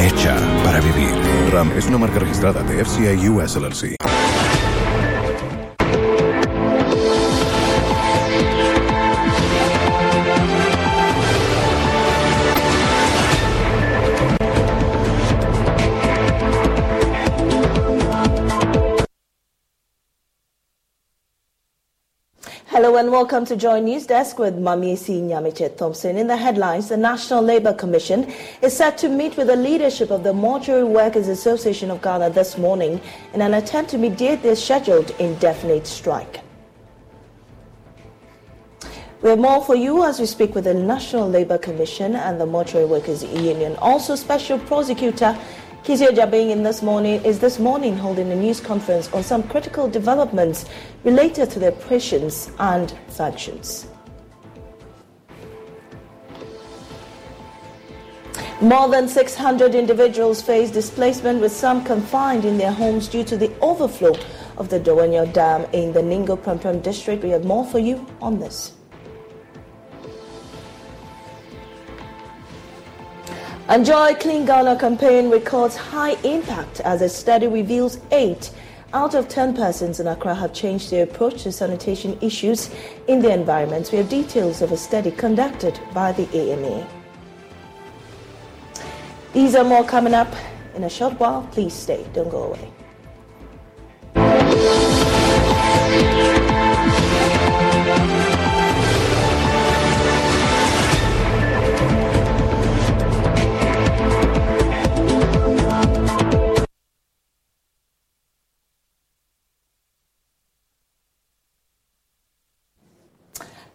Hecha para vivir. RAM es una marca registrada de FCI US LLC. And welcome to Joy News Desk with Mamiesi Nyamiche Thompson. In the headlines, the National Labour Commission is set to meet with the leadership of the Mortuary Workers Association of Ghana this morning in an attempt to mediate their scheduled indefinite strike. We have more for you as we speak with the National Labour Commission and the Mortuary Workers Union. Also, Special Prosecutor Kissi Agyebeng in this morning is this morning holding a news conference on some critical developments related to the oppressions and sanctions. More than 600 individuals face displacement with some confined in their homes due to the overflow of the Dawhenya Dam in the Ningo Prampram district. We have more for you on this. Enjoy Clean Ghana campaign records high impact as a study reveals eight out of 10 persons in Accra have changed their approach to sanitation issues in their environments. We have details of a study conducted by the AMA. These are more coming up in a short while. Please stay, don't go away.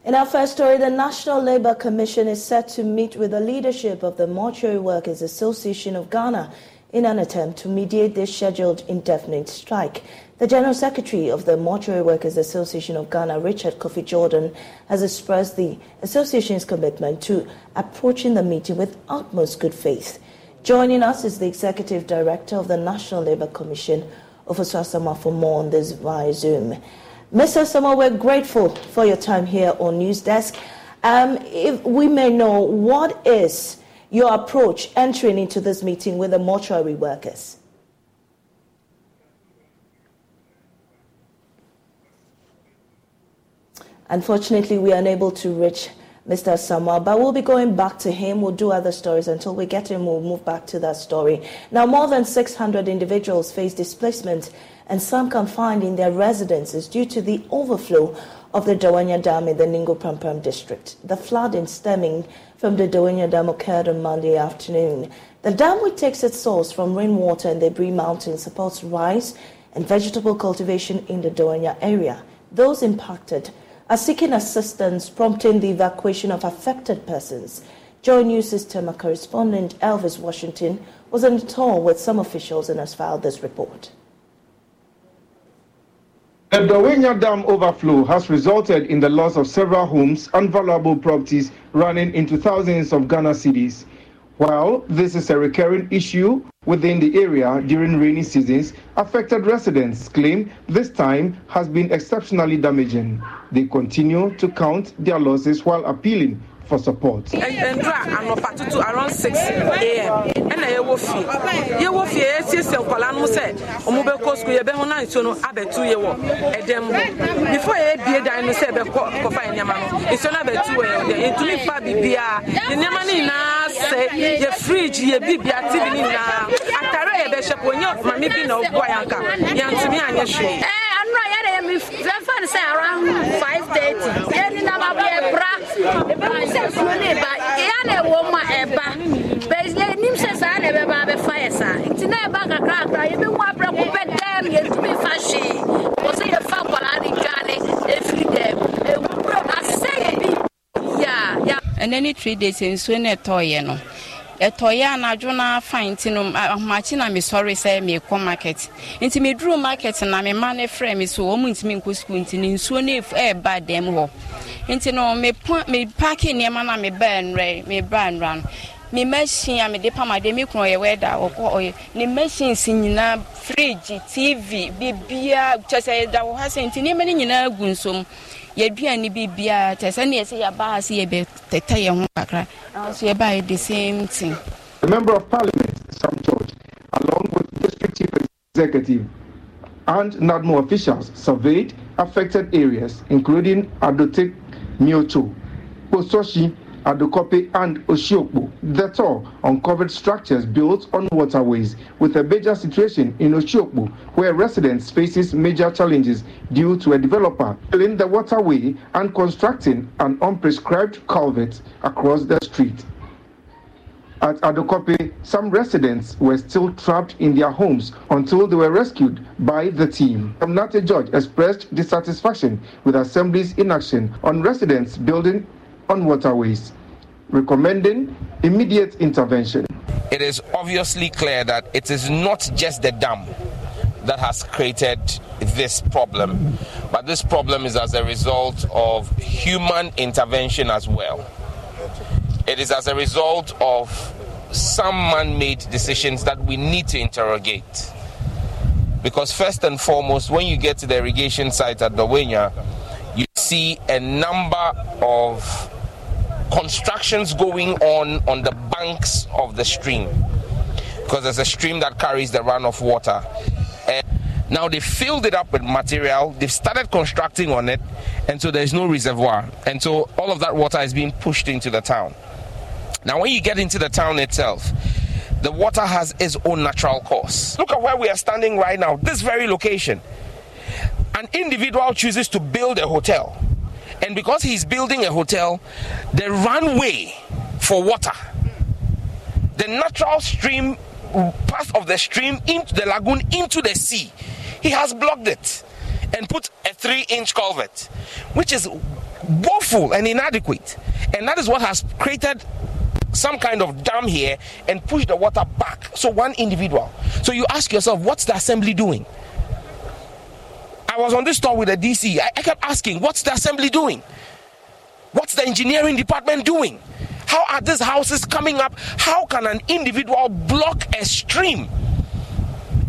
In our first story, the National Labour Commission is set to meet with the leadership of the Mortuary Workers Association of Ghana in an attempt to mediate this scheduled indefinite strike. The General Secretary of the Mortuary Workers Association of Ghana, Richard Kofi Jordan, has expressed the association's commitment to approaching the meeting with utmost good faith. Joining us is the Executive Director of the National Labour Commission, Ofosu Asamoah, for more on this via Zoom. Mr. Asamoah, we're grateful for your time here on News Desk. Um, if we may know, what is your approach entering into this meeting with the mortuary workers? Unfortunately, we are unable to reach Mr. Asamoah, but we'll be going back to him. We'll do other stories until we get him. We'll move back to that story. Now, more than 600 individuals face displacement and some confined in their residences due to the overflow of the Dawhenya Dam in the Ningo Prampram district. The flooding stemming from the Dawhenya Dam occurred on Monday afternoon. The dam, which takes its source from rainwater in the Bree Mountains, supports rice and vegetable cultivation in the Dawhenya area. Those impacted are seeking assistance, prompting the evacuation of affected persons. Joy News System correspondent Elvis Washington was on a tour with some officials and has filed this report. The Dawhenya Dam overflow has resulted in the loss of several homes and valuable properties running into thousands of Ghana cedis. While this is a recurring issue within the area during rainy seasons, affected residents claim this time has been exceptionally damaging. They continue to count their losses while appealing for support. ndra anɔpa tutu around six am ɛna yɛwɔ fie yɛwɔ fie yɛsiesie nkɔla no sɛ ɔmo bɛkɔ sukuu yɛbɛho na nsuo no abɛtu yɛwɔ ɛdɛm ho before yɛbie dan no sɛ ɛbɛkɔ kɔfa yɛ nneɛma no nsuo no abɛtu wɔ yɛn dɛ yɛntumi fa biribiara yɛ nneɛma no nyinaa sɛ yɛ fridge yɛ bibia tv no nyinaa atare a yɛbɛhyɛ po onye maame bi na ɔboa yɛn ka yɛntumi anyɛ hwee fɛn sɛ ne ba. Three days nsuo na ɛtɔɔyɛ no ɛtɔyɛ anadwo na fine nti no ahomakye na mesɔre sɛ meekɔ market. Nti meduru market na mema no frɛ me so wɔn ntumi nkɔ sukuu nti ne nsuo no ɛɛba dɛm hɔ. Nti no mepake nneɛma na mebaa nnurɛ mebaa nnura no. Me machine a mede pam me kunu ɔyɛ wɛda ɔkɔ ɔyɛ ne machines nyinaa fridge tv biribiaa kyɛ sɛ yɛda wɔ ha sɛ nti nneɛma no nyinaa gu nsom yɛduane bi biara kyɛ sɛ ne yɛsɛ yɛba ha sɛ yɛbɛtɛtɛ yɛn ho kakra. Nanso yɛba yɛ the same thing. The Member of Parliament, Sam George, along with District Chief Executive and NADMO officials, surveyed affected areas, including Adotek, Miocho, Ososhi, Adokope, and Oshiokpo. The tour uncovered structures built on waterways, with a major situation in Oshiokpo, where residents faces major challenges due to a developer filling the waterway and constructing an unprescribed culvert across the street. At Adokope, some residents were still trapped in their homes until they were rescued by the team. Amnate George expressed dissatisfaction with Assembly's inaction on residents building on waterways, recommending immediate intervention. It is obviously clear that it is not just the dam that has created this problem, but this problem is as a result of human intervention as well. It is as a result of some man made decisions that we need to interrogate. Because, first and foremost, when you get to the irrigation site at Dawhenya, you see a number of constructions going on on the banks of the stream. Because there's a stream that carries the runoff water. And now they filled it up with material, they've started constructing on it, and so there's no reservoir. And so all of that water is being pushed into the town. Now, when you get into the town itself, the water has its own natural course. Look at where we are standing right now, this very location. An individual chooses to build a hotel, and because he's building a hotel, the runway for water, the natural stream path of the stream into the lagoon into the sea, he has blocked it and put a three inch culvert, which is woeful and inadequate. And that is what has created some kind of dam here and push the water back. So one individual. So you ask yourself, what's the assembly doing? I was on this tour with the DC. I, I kept asking, what's the assembly doing? What's the engineering department doing? How are these houses coming up? How can an individual block a stream?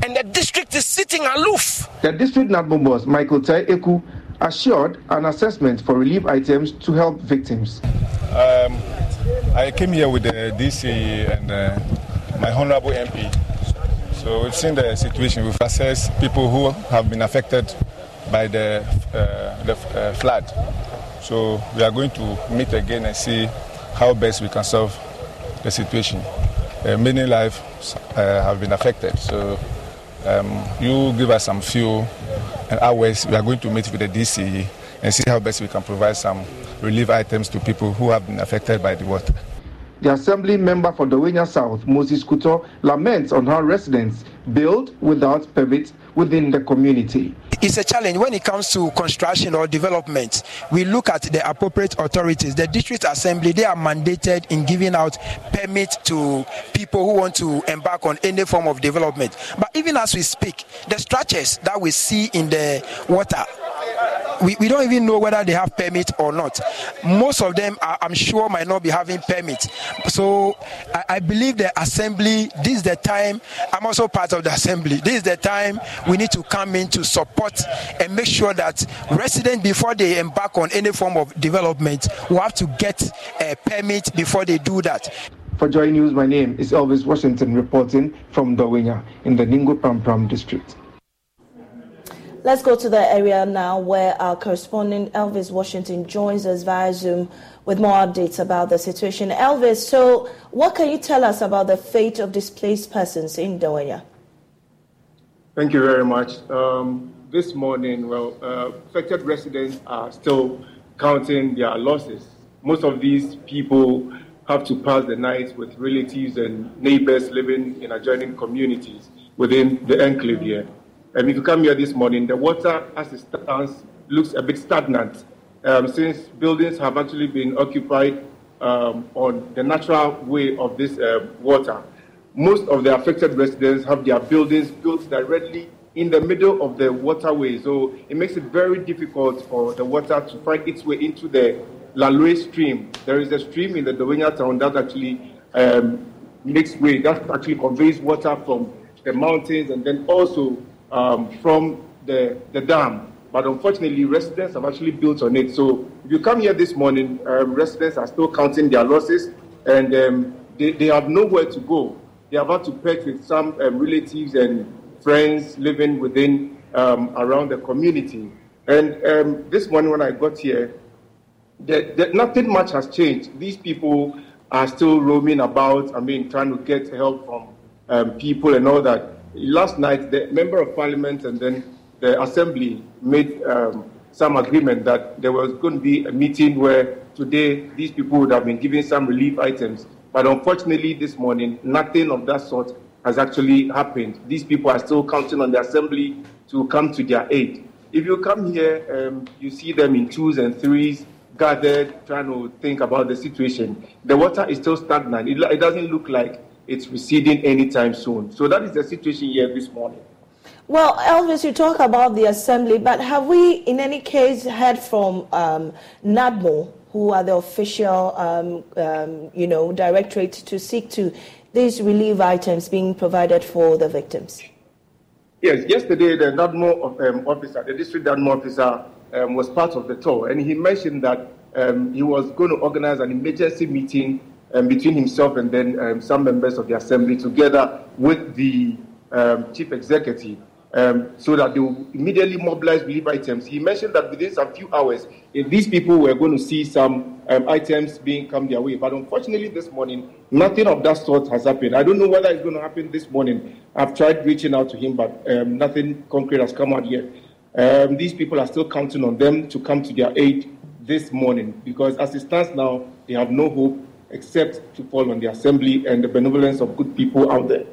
And the district is sitting aloof. The district NADMO boss, Michael Tai Eku, assured an assessment for relief items to help victims. Um, I came here with the DC and uh, my honorable MP. So we've seen the situation. We've assessed people who have been affected by the, uh, the uh, flood. So we are going to meet again and see how best we can solve the situation. Uh, many lives have been affected. So um, you give us some fuel and hours. We are going to meet with the DCE and see how best we can provide some relief items to people who have been affected by the water. The Assembly member for Dawhenya South, Moses Kuto, laments on how residents build without permits within the community. It's a challenge when it comes to construction or development. We look at the appropriate authorities. The district assembly, they are mandated in giving out permits to people who want to embark on any form of development. But even as we speak, the structures that we see in the water we, we don't even know whether they have permit or not. Most of them, are, I'm sure, might not be having permit. So I, I, believe the assembly, this is the time, I'm also part of the assembly. This is the time we need to come in to support and make sure that residents, before they embark on any form of development, will have to get a permit before they do that. For Joy News, my name is Elvis Washington reporting from Dawhenya in the Ningo Prampram district. Let's go to the area now where our correspondent Elvis Washington joins us via Zoom with more updates about the situation. Elvis, so what can you tell us about the fate of displaced persons in Dawhenya? Thank you very much. Um, this morning, well, uh, affected residents are still counting their losses. Most of these people have to pass the night with relatives and neighbors living in adjoining communities within the enclave here. And if you come here this morning, the water as it stands looks a bit stagnant um, since buildings have actually been occupied um, on the natural way of this uh, water. Most of the affected residents have their buildings built directly in the middle of the waterway, so it makes it very difficult for the water to find its way into the Lalue stream. There is a stream in the Dawhenya town that actually um, makes way, that actually conveys water from the mountains and then also um, from the, the dam. But unfortunately, residents have actually built on it. So if you come here this morning, um, residents are still counting their losses and um, they, they have nowhere to go. They have had to pet with some um, relatives and friends living within um, around the community. And um, this morning when I got here, nothing much has changed. These people are still roaming about, I mean, trying to get help from people and all that last night, the member of parliament and then the assembly made um, some agreement that there was going to be a meeting where today these people would have been given some relief items. But unfortunately, this morning, nothing of that sort has actually happened. These people are still counting on the assembly to come to their aid. If you come here, um, you see them in twos and threes, gathered, trying to think about the situation. The water is still stagnant. It, it doesn't look like it's receding anytime soon. So that is the situation here this morning. Well, Elvis, you talk about the assembly, but have we, in any case, heard from um, NADMO, who are the official, um, um, you know, directorate to seek to these relief items being provided for the victims? Yes, yesterday the NADMO um, officer, the district NADMO officer, um, was part of the tour, and he mentioned that um, he was going to organize an emergency meeting um, between himself and then um, some members of the assembly, together with the um, chief executive, so that they will immediately mobilize relief items. He mentioned that within some few hours, if these people were going to see some um, items being come their way. But unfortunately, this morning, nothing of that sort has happened. I don't know whether it's going to happen this morning. I've tried reaching out to him, but um, nothing concrete has come out yet. these people are still counting on them to come to their aid this morning because, as it stands now, they have no hope except to fall on the assembly and the benevolence of good people out there.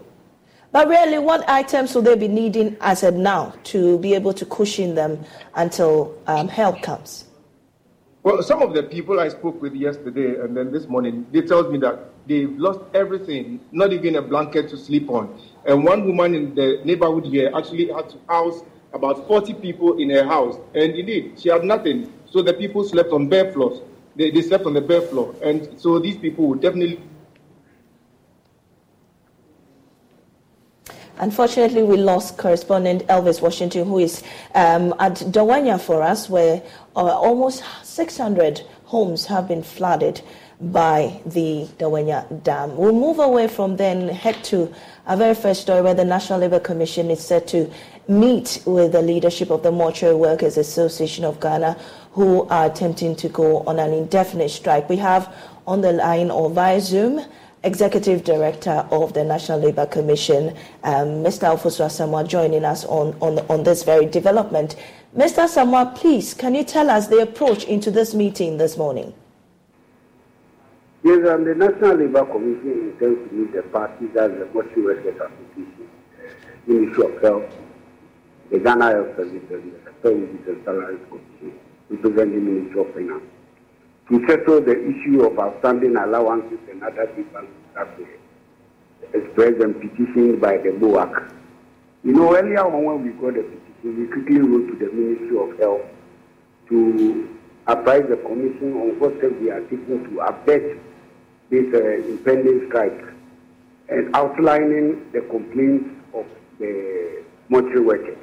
But really, what items will they be needing as of now to be able to cushion them until um, help comes? Well, some of the people I spoke with yesterday and then this morning, they told me that they've lost everything, not even a blanket to sleep on. And one woman in the neighborhood here actually had to house about 40 people in her house. And indeed, she had nothing. So the people slept on bare floors. They, they slept on the bare floor. And so these people would definitely Unfortunately, we lost correspondent Elvis Washington, who is um, at Dawhenya for us, where uh, almost 600 homes have been flooded by the Dawhenya Dam. We'll move away from there and head to our very first story where the National Labour Commission is set to meet with the leadership of the Mortuary Workers Association of Ghana, who are attempting to go on an indefinite strike. We have on the line or via Zoom Executive Director of the National Labour Commission, um, Mr. Ofosu Asamoah, joining us on, on, on this very development. Mr. Asamoah, please, can you tell us the approach into this meeting this morning? Yes, um, the National Labour Commission intends to meet the parties as the Mortuary Workers Association, Ministry of Health, the Ghana Health Service, and the Wages and Salaries Commission, representing the Ministry of Finance to settle the issue of outstanding allowances and other differences that were expressed and petitioned by the BOAC. You know, earlier on when we got the petition, we quickly wrote to the Ministry of Health to apprise the Commission on what steps we are taking to abet this uh, impending strike and outlining the complaints of the mortuary workers.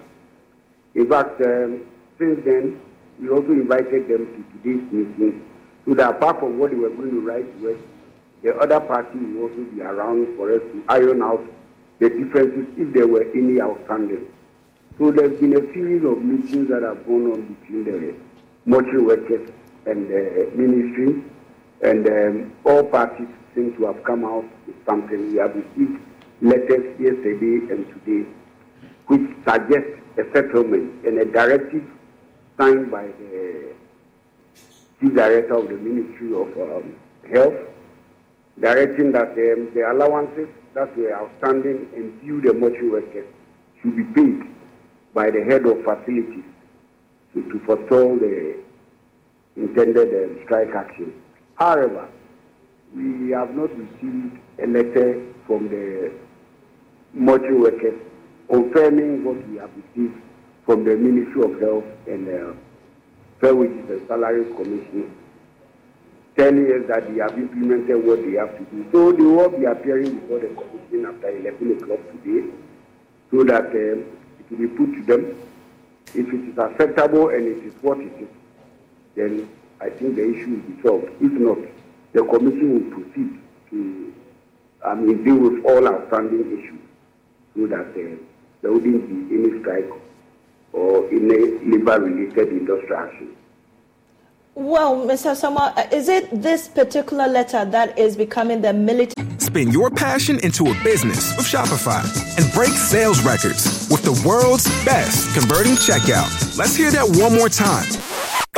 In fact, um, since then, we also invited them to today's meeting so that apart from what they were going to write the other party will also be around for us to iron out the differences if there were any outstanding. So there's been a series of meetings that have gone on between the mortuary workers and the ministry, and um, all parties seem to have come out with something. We have received letters yesterday and today which suggest a settlement and a directive signed by the Chief Director of the Ministry of um, Health, directing that um, the allowances that were outstanding and due the mortuary workers should be paid by the head of facilities to, to forestall the intended uh, strike action. However, we have not received a letter from the mortuary workers confirming what we have received from the Ministry of Health and uh, Fair Wages and Salaries Commission, telling us that they have implemented what they have to do. So they will be appearing before the commission after 11 o'clock today so that um, it will be put to them. If it is acceptable and it is what it is, then I think the issue will be solved. If not, the commission will proceed to I mean, deal with all outstanding issues so that uh, there wouldn't be any strike or in a labor-related industrial action. Well, Mr. Asamoah, uh, is it this particular letter that is becoming the military? Spin your passion into a business with Shopify and break sales records with the world's best converting checkout. Let's hear that one more time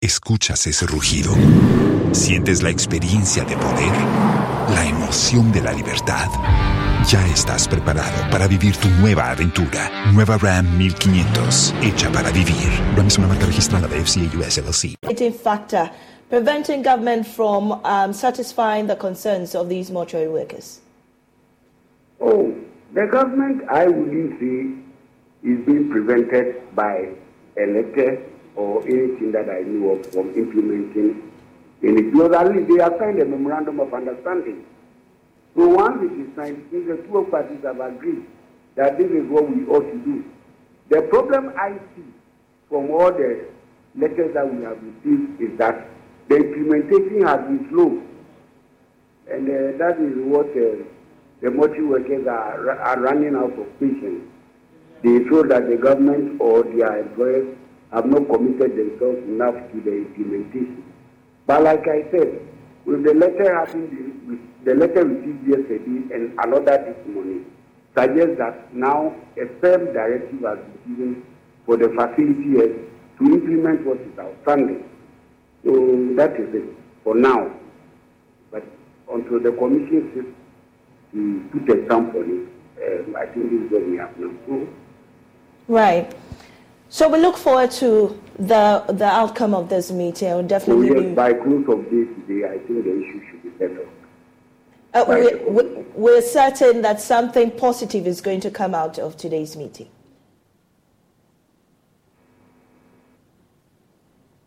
Escuchas ese rugido. Sientes la experiencia de poder, la emoción de la libertad. Ya estás preparado para vivir tu nueva aventura. Nueva Ram 1500, hecha para vivir. Ram es una marca registrada de FCA US LLC. factor preventing government from um, satisfying the concerns of these mortuary workers? Oh, the government, I wouldn't say, is being prevented by a letter or anything that I know of from implementing any. Least they have signed a memorandum of understanding. So once it is signed, the two parties have agreed that this is what we ought to do. The problem I see from all the letters that we have received is that the implementation has been slow. And uh, that is what uh, the multi workers are, are running out of patience. They feel that the government or their employers have not committed themselves enough to the implementation. But like I said, with the letter having with the letter received yesterday and another this morning suggests that now a firm directive has been given for the facilities to implement what is outstanding. So that is it for now. But until the commission sits to put a stamp on um, I think this is what we have now. Right. So we look forward to the the outcome of this meeting. We'll definitely so yes, by close of this day today, I think the issue should be settled. Uh, we, we're certain that something positive is going to come out of today's meeting.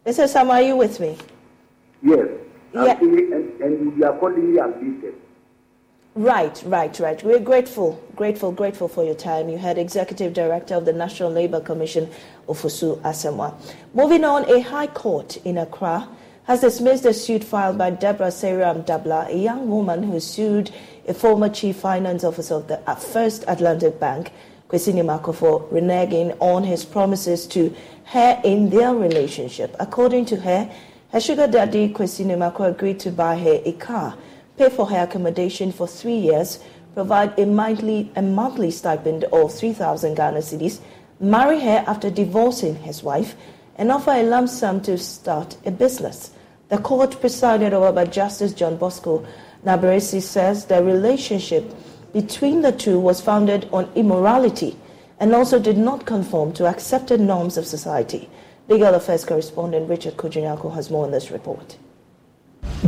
Mr. Sam, are you with me? Yes. Yeah. And, and we are calling accordingly updated. Right, right, right. We're grateful, grateful, grateful for your time. You had Executive Director of the National Labour Commission, Ofosu Asamoah. Moving on, a High Court in Accra has dismissed a suit filed by Deborah Seram Dabla, a young woman who sued a former chief finance officer of the First Atlantic Bank, Kwesi Nimako, for reneging on his promises to her in their relationship. According to her, her sugar daddy, Kwesi Nimako, agreed to buy her a car pay for her accommodation for three years, provide a monthly, a monthly stipend of 3,000 Ghana cedis, marry her after divorcing his wife, and offer a lump sum to start a business. The court presided over by Justice John Bosco Nabaresi says the relationship between the two was founded on immorality and also did not conform to accepted norms of society. Legal Affairs correspondent Richard Kwadwo Nyarko has more on this report.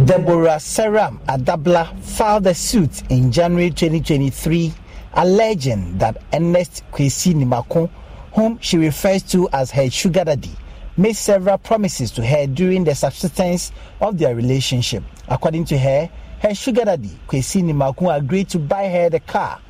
Deborah Seram Adabla filed a suit in January 2023 alleging that Ernest Kwesi Nimako, whom she refers to as her sugar daddy, made several promises to her during the subsistence of their relationship. According to her, her sugar daddy, Kwesi Nimako, agreed to buy her the car,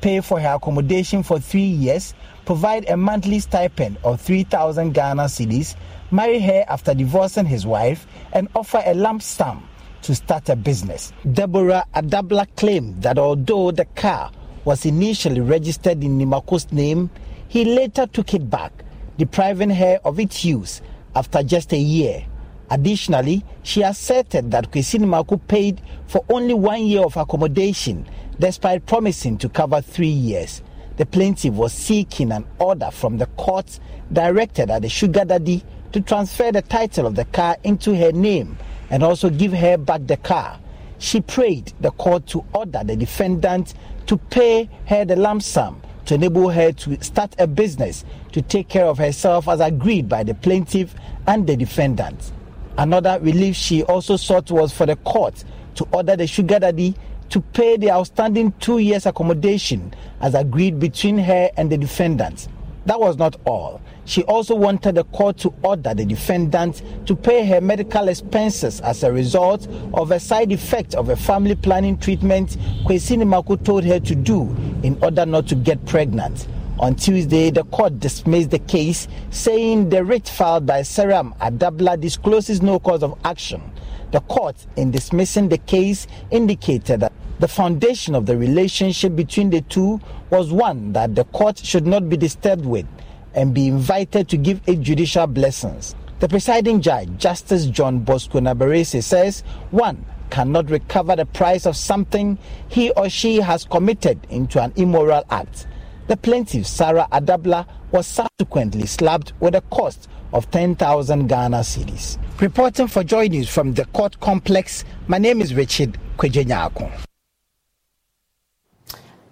pay for her accommodation for three years, provide a monthly stipend of 3,000 Ghana cedis, marry her after divorcing his wife, and offer a lump sum to start a business. Deborah Adabla claimed that although the car was initially registered in Nimako's name, he later took it back, depriving her of its use after just a year. Additionally, she asserted that Kwesi Nimako paid for only one year of accommodation, despite promising to cover three years. The plaintiff was seeking an order from the court directed at the sugar daddy to transfer the title of the car into her name and also give her back the car. She prayed the court to order the defendant to pay her the lump sum to enable her to start a business to take care of herself as agreed by the plaintiff and the defendant. Another relief she also sought was for the court to order the sugar daddy to pay the outstanding two years accommodation as agreed between her and the defendant. That was not all. She also wanted the court to order the defendant to pay her medical expenses as a result of a side effect of a family planning treatment Kwesi Nimako told her to do in order not to get pregnant. On Tuesday, the court dismissed the case, saying the writ filed by Seram Adabla discloses no cause of action. The court, in dismissing the case, indicated that the foundation of the relationship between the two was one that the court should not be disturbed with and be invited to give it judicial blessings. The presiding judge, Justice John Bosco Nabarese, says one cannot recover the price of something he or she has committed into an immoral act. The plaintiff, Sarah Adabla, was subsequently slapped with a cost of 10,000 Ghana cedis. Reporting for Joy News from the court complex, my name is Richard Kwadwo Nyarko.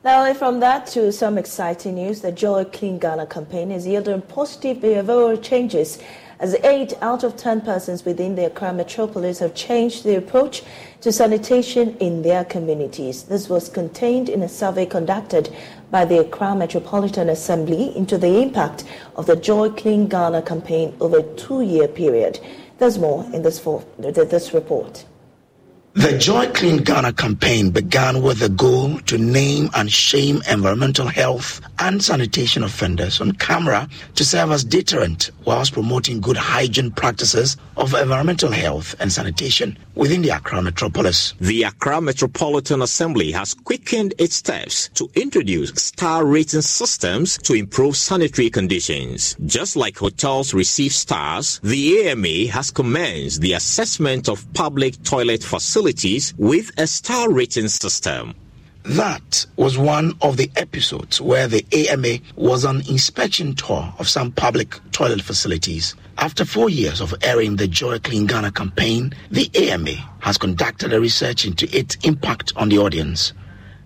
Now, from that to some exciting news, the Joy Clean Ghana campaign is yielding positive behavioral changes as eight out of ten persons within the Accra metropolis have changed their approach to sanitation in their communities. This was contained in a survey conducted by the Accra Metropolitan Assembly into the impact of the Joy Clean Ghana campaign over a two-year period. There's more in this, this report. The Joy Clean Ghana campaign began with the goal to name and shame environmental health and sanitation offenders on camera to serve as deterrent whilst promoting good hygiene practices of environmental health and sanitation within the Accra metropolis. The Accra Metropolitan Assembly has quickened its steps to introduce star rating systems to improve sanitary conditions. Just like hotels receive stars, the AMA has commenced the assessment of public toilet facilities with a star rating system. That was one of the episodes where the AMA was on inspection tour of some public toilet facilities. After four years of airing the Joy Clean Ghana campaign, the AMA has conducted a research into its impact on the audience.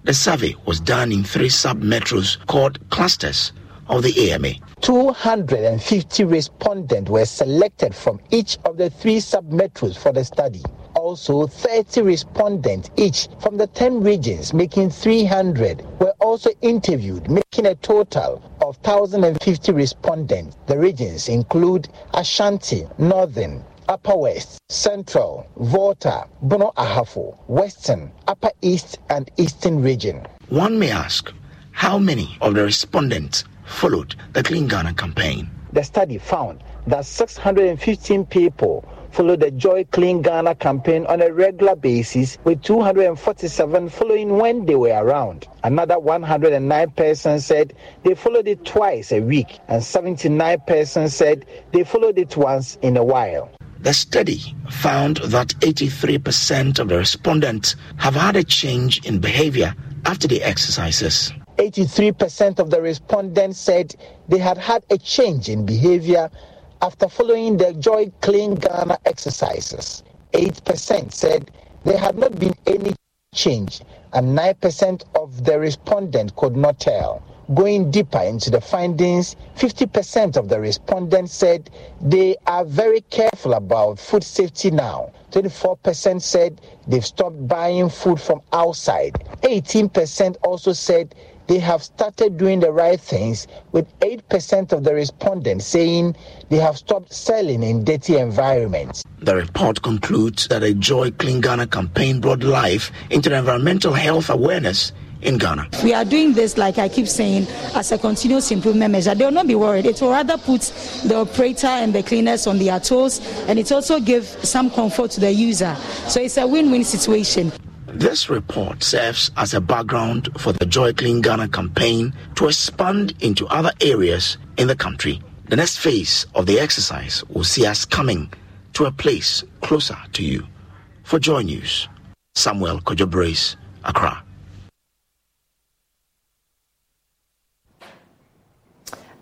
The survey was done in three sub-metros called clusters of the AMA. 250 respondents were selected from each of the three sub-metros for the study also 30 respondents each from the 10 regions, making 300, were also interviewed, making a total of 1,050 respondents. The regions include Ashanti, Northern, Upper West, Central, Volta, Bono Ahafo, Western, Upper East, and Eastern region. One may ask, how many of the respondents followed the Clean Ghana campaign? The study found that 615 people follow the Joy Clean Ghana campaign on a regular basis, with 247 following when they were around. Another 109 persons said they followed it twice a week, and 79 persons said they followed it once in a while. The study found that 83% of the respondents have had a change in behavior after the exercises. 83% of the respondents said they had had a change in behavior after following the Joy Clean Ghana exercises. 8% said there had not been any change, and 9% of the respondents could not tell. Going deeper into the findings, 50% of the respondents said they are very careful about food safety now. 24% said they've stopped buying food from outside. 18% also said they have started doing the right things, with 8% of the respondents saying they have stopped selling in dirty environments. The report concludes that a Joy Clean Ghana campaign brought life into the environmental health awareness in Ghana. We are doing this, like I keep saying, as a continuous improvement measure. They will not be worried. It will rather put the operator and the cleaners on their toes, and it also gives some comfort to the user. So it's a win win situation. This report serves as a background for the Joy Clean Ghana campaign to expand into other areas in the country. The next phase of the exercise will see us coming to a place closer to you. For Joy News, Samuel Kojo Accra.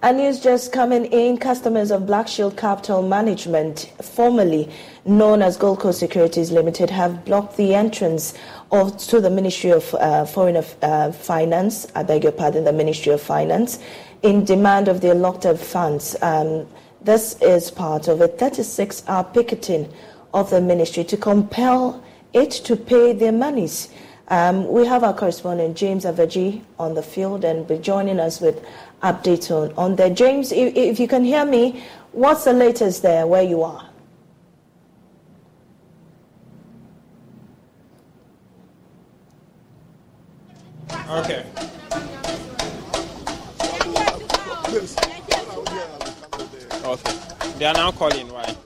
A news just coming in, customers of Black Shield Capital Management, formerly known as Gold Coast Securities Limited, have blocked the entrance of, to the Ministry of uh, Foreign uh, Finance, I beg your pardon, the Ministry of Finance, in demand of their locked up funds. Um, this is part of a 36 hour picketing of the ministry to compel it to pay their monies. Um, we have our correspondent James Avaji on the field and be joining us with updates on, on there. James, if, if you can hear me, what's the latest there where you are? Okay. Okay. They are now calling. Why?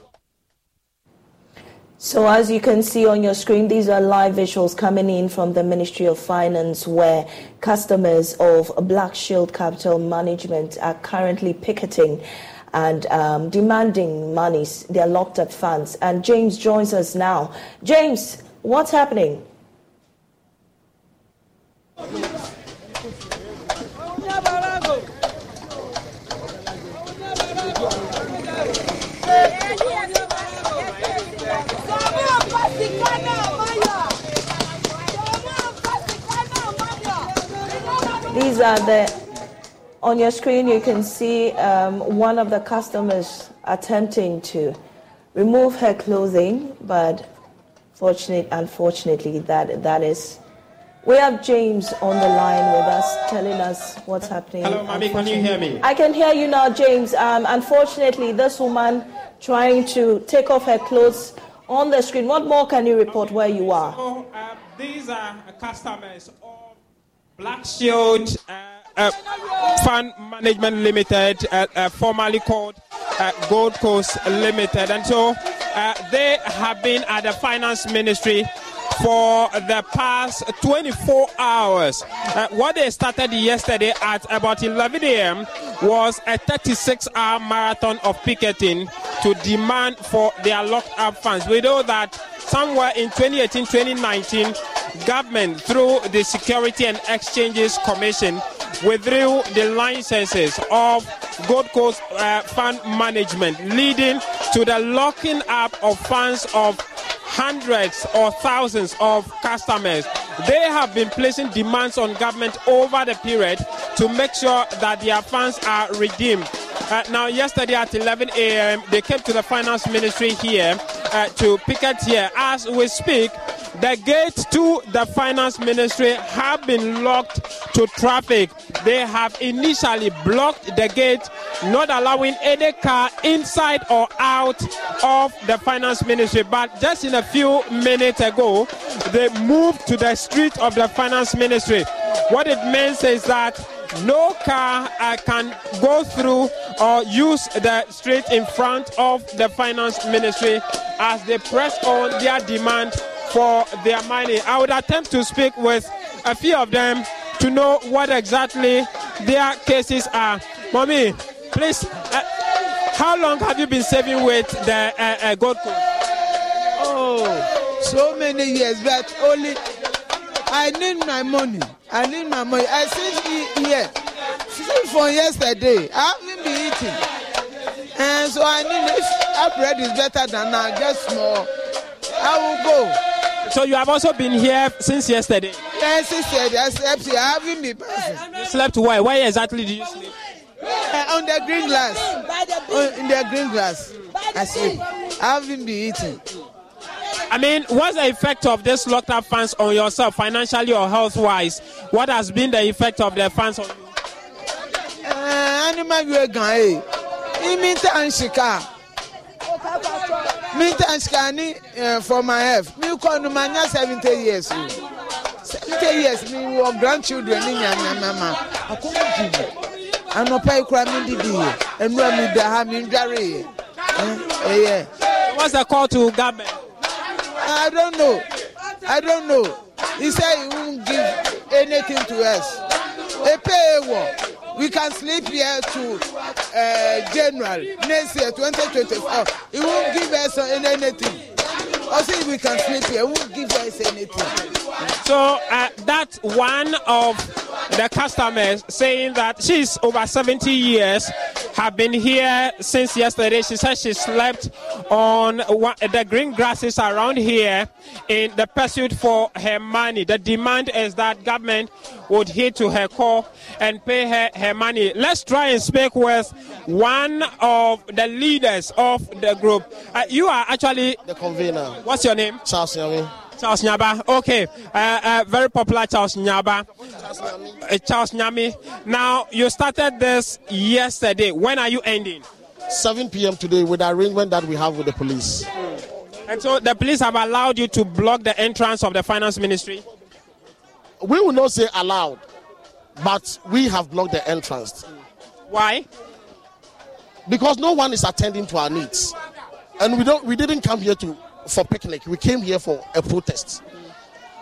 So as you can see on your screen, these are live visuals coming in from the Ministry of Finance where customers of Black Shield Capital Management are currently picketing and um, demanding monies, their locked up funds. And James joins us now. James, what's happening? These are the, on your screen you can see um, one of the customers attempting to remove her clothing, but fortunately, unfortunately, that, that is. We have James on the line with us telling us what's happening. Hello, mommy, can you hear me? I can hear you now, James. Um, unfortunately, this woman trying to take off her clothes on the screen. What more can you report where you are? So, uh, these are customers Black Shield uh, uh, Fund Management Limited, uh, uh formerly called uh, Gold Coast Limited. And so uh, they have been at the Finance Ministry for the past 24 hours. what they started yesterday at about 11 a.m. was a 36 hour marathon of picketing to demand for their locked up funds. We know that somewhere in 2018 2019, government, through the Security and Exchanges Commission, withdrew the licenses of Gold Coast uh, Fund Management, leading to the locking up of funds of hundreds or thousands of customers. They have been placing demands on government over the period to make sure that their funds are redeemed. Uh, now, yesterday at 11 a.m., they came to the finance ministry here uh, to picket here. As we speak, the gates to the finance ministry have been locked to traffic. They have initially blocked the gate, not allowing any car inside or out of the finance ministry. But just in a few minutes ago, they moved to the street of the finance ministry. What it means is that no car uh, can go through or use the street in front of the finance ministry as they press on their demand for their money. I would attempt to speak with a few of them to know what exactly their cases are. Mommy, please, uh, how long have you been saving with the uh, uh, Gold Coast? Oh, so many years, but only I need my money. I need my money. I sit here since from yesterday. I haven't been eating. And so I need if bread is better than now, just more. I will go. So you have also been here since yesterday? Yes, yesterday. I slept here. I haven't been passing. You slept where? Where exactly did you sleep? Uh, on the green glass. On, in the green glass. I sleep. I haven't been eating. I mean, what's the effect of this locked up funds on yourself, financially or health wise? What has been the effect of the funds on you? Uh, animal you Iminta and shika. Minta and shika for my health. Me ko no manya 70 years. 70 years me wo grandchildren ni nya nya mama. Akomo jibu. Anopa ikura mi didi. Enura mi da ha mi ndware. Eh, eh. What's the call to government? I don't know. I don't know. He said he won't give anything to us. A pay We can sleep here to uh, January next year, 2024. He won't give us anything. Also, if we can sleep here. He won't give us anything. So uh, that's one of the customers saying that she's over 70 years, have been here since yesterday. She said she slept on the green grasses around here in the pursuit for her money. The demand is that government would hit to her call and pay her her money. Let's try and speak with one of the leaders of the group. Uh, you are actually the convener. What's your name? Charles Young. Charles Nyaba. Okay. Uh, uh, very popular Charles Nyaba. Uh, Charles Nyami. Now, you started this yesterday. When are you ending? 7 p.m. today with the arrangement that we have with the police. And so the police have allowed you to block the entrance of the finance ministry? We will not say allowed, but we have blocked the entrance. Why? Because no one is attending to our needs, and we don't. We didn't come here to for picnic. We came here for a protest.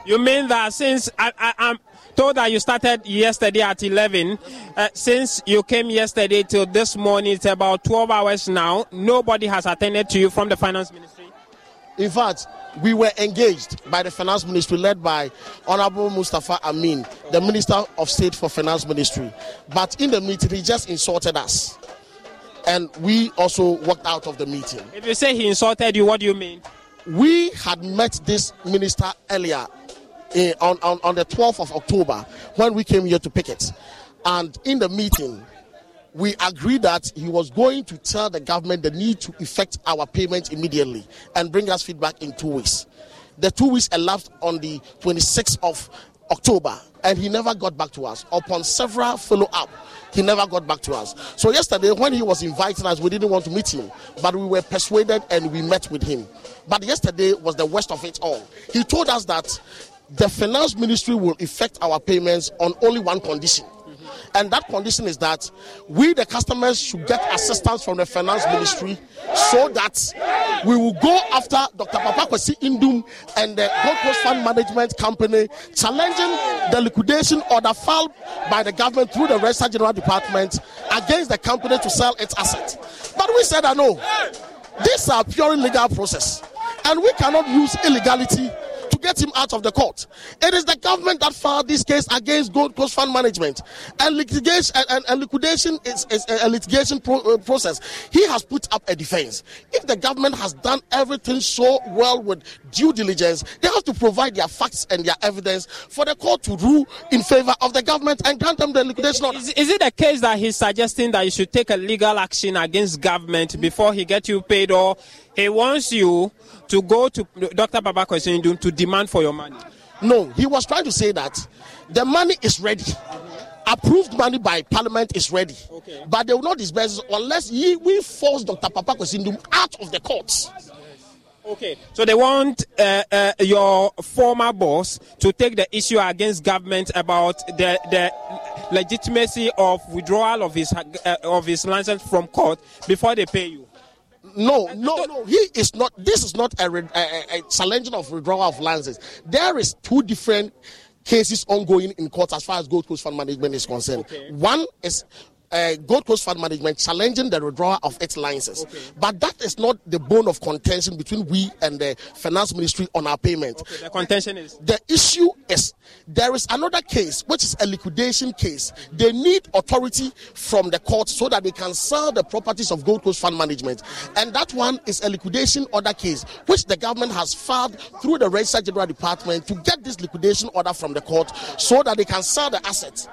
You mean that since I, I'm told that you started yesterday at 11, uh, since you came yesterday till this morning, it's about 12 hours now. Nobody has attended to you from the finance ministry. In fact, we were engaged by the finance ministry led by Honorable Mustafa Amin, the Minister of State for Finance Ministry. But in the meeting, he just insulted us. And we also walked out of the meeting. If you say he insulted you, what do you mean? We had met this minister earlier eh, on, on, on the 12th of October when we came here to picket. And in the meeting, we agreed that he was going to tell the government the need to effect our payment immediately and bring us feedback in two weeks. The two weeks elapsed on the 26th of October, and he never got back to us. Upon several follow up, he never got back to us. So, yesterday, when he was inviting us, we didn't want to meet him, but we were persuaded and we met with him. But yesterday was the worst of it all. He told us that the finance ministry will effect our payments on only one condition and that condition is that we, the customers, should get assistance from the finance ministry so that we will go after Dr. Papa Kwesi Indum and the Gold Coast Fund Management Company, challenging the liquidation order filed by the government through the Register General Department against the company to sell its assets. But we said, I know, these are purely legal process, and we cannot use illegality get him out of the court. It is the government that filed this case against Gold Coast Fund Management, and litigation and, and liquidation is, is, a litigation pro, uh, process. He has put up a defense. If the government has done everything so well with due diligence, they have to provide their facts and their evidence for the court to rule in favor of the government and grant them the liquidation order. Is, is it the case that he's suggesting that you should take a legal action against government before he get you paid, or he wants you to go to Dr. Baba Kwesi Nduom to demand for your money? No, he was trying to say that the money is ready. Approved money by Parliament is ready, okay. but they will not disburse unless he, we force Dr. Papa Kwesi Nduom out of the courts. Okay, so they want uh, uh, your former boss to take the issue against government about the the legitimacy of withdrawal of his uh, of his license from court before they pay you. No, no, no. He is not. This is not a, a, a challenging of withdrawal of licenses. There is two different cases ongoing in court as far as Gold Coast Fund Management is concerned. Okay. One is uh, Gold Coast Fund Management challenging the withdrawal of its licenses. Okay. But that is not the bone of contention between we and the Finance Ministry on our payment. Okay, the contention is? The issue is there is another case, which is a liquidation case. They need authority from the court so that they can sell the properties of Gold Coast Fund Management. And that one is a liquidation order case, which the government has filed through the Registrar General Department to get this liquidation order from the court so that they can sell the assets.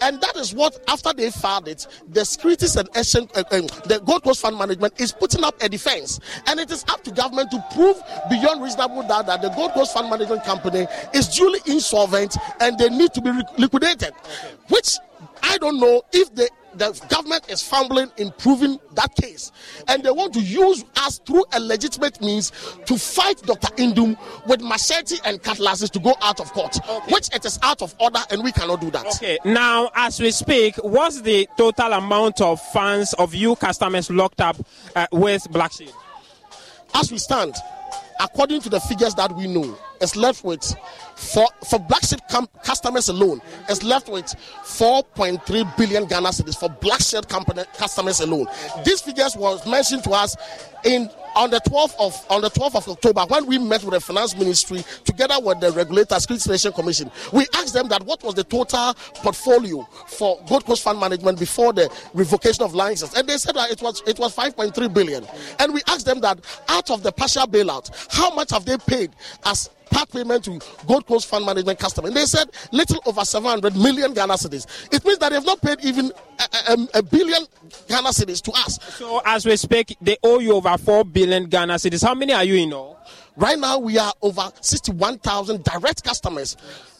And that is what, after they filed it, the Securities and Exchange, uh, um, the Gold Coast Fund Management is putting up a defense. And it is up to government to prove beyond reasonable doubt that the Gold Coast Fund Management Company is duly insolvent and they need to be liquidated. Which I don't know if the the government is fumbling in proving that case. And they want to use us through a legitimate means to fight Dr. Nduom with machete and cutlasses to go out of court, okay. which it is out of order and we cannot do that. Okay, now as we speak, what's the total amount of funds of you customers locked up uh, with Black Shield? As we stand, according to the figures that we know, is left with for for black shield com- customers alone is left with 4.3 billion Ghana cedis for black shield company customers alone. These figures was mentioned to us in on the 12th of on the 12th of October when we met with the finance ministry together with the regulator Security Commission. We asked them that what was the total portfolio for Gold Coast Fund Management before the revocation of license, and they said that it was it was 5.3 billion. And we asked them that out of the partial bailout, how much have they paid as part payment to Gold Coast Fund Management customer. And they said little over 700 million Ghana cedis. It means that they have not paid even a, a, a, billion Ghana cedis to us. So as we speak, they owe you over 4 billion Ghana cedis. How many are you in all? Right now, we are over 61,000 direct customers.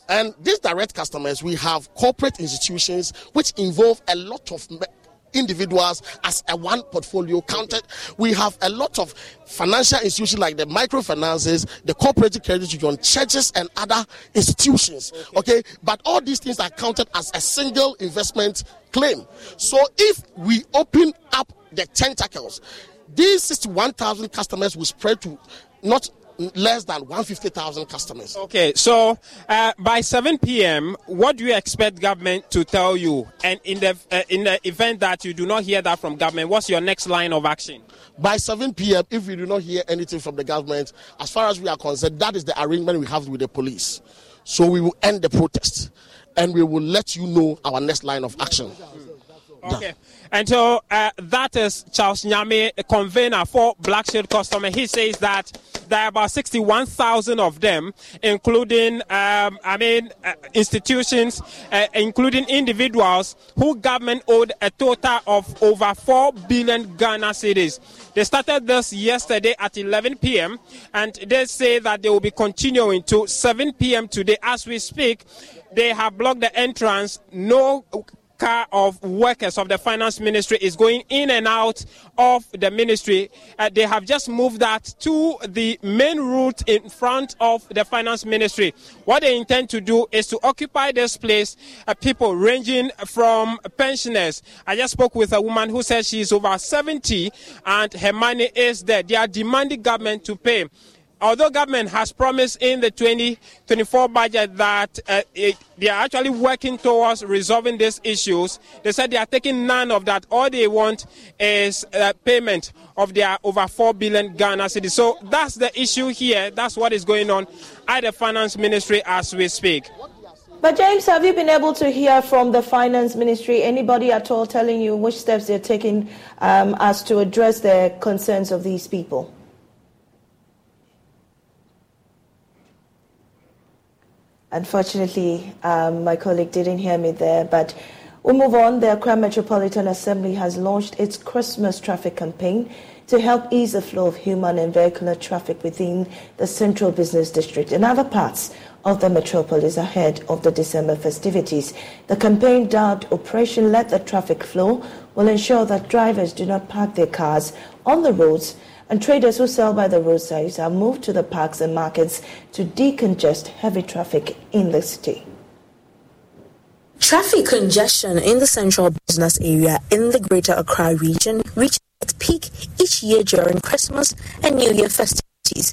And these direct customers, we have corporate institutions which involve a lot of individuals as a one portfolio counted. We have a lot of financial institutions like the microfinances, the cooperative credit union, churches, and other institutions. Okay. okay, but all these things are counted as a single investment claim. So if we open up the tentacles, these 61,000 customers will spread to not less than 150,000 customers. Okay, so uh, by 7 p.m., what do you expect government to tell you? And in the uh, in the event that you do not hear that from government, what's your next line of action? By 7 p.m., if we do not hear anything from the government, as far as we are concerned, that is the arrangement we have with the police. So we will end the protest and we will let you know our next line of action. Okay. And so uh, that is Charles Nyame, a convener for Black Shield Customer. He says that there are about 61,000 of them, including, um, I mean, uh, institutions, uh, including individuals who government owed a total of over 4 billion Ghana cedis. They started this yesterday at 11 p.m. and they say that they will be continuing to 7 p.m. today as we speak. They have blocked the entrance. No of workers of the finance ministry is going in and out of the ministry. Uh, they have just moved that to the main route in front of the finance ministry. What they intend to do is to occupy this place, uh, people ranging from pensioners. I just spoke with a woman who says she is over 70 and her money is there. They are demanding government to pay although government has promised in the 2024 budget that uh, it, they are actually working towards resolving these issues, they said they are taking none of that. All they want is uh, payment of their over 4 billion Ghana cedis. So that's the issue here. That's what is going on at the finance ministry as we speak. But James, have you been able to hear from the finance ministry anybody at all telling you which steps they're taking um, as to address the concerns of these people? Unfortunately, um, my colleague didn't hear me there, but we'll move on. The Accra Metropolitan Assembly has launched its Christmas traffic campaign to help ease the flow of human and vehicular traffic within the central business district and other parts of the metropolis ahead of the December festivities. The campaign dubbed Operation Let the Traffic Flow will ensure that drivers do not park their cars on the roads and traders who sell by the roadsides have moved to the parks and markets to decongest heavy traffic in the city. Traffic congestion in the central business area in the greater Accra region reaches its peak each year during Christmas and New Year festivities.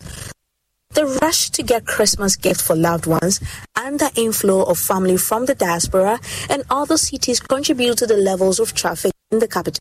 The rush to get Christmas gifts for loved ones and the inflow of family from the diaspora and other cities contribute to the levels of traffic in the capital.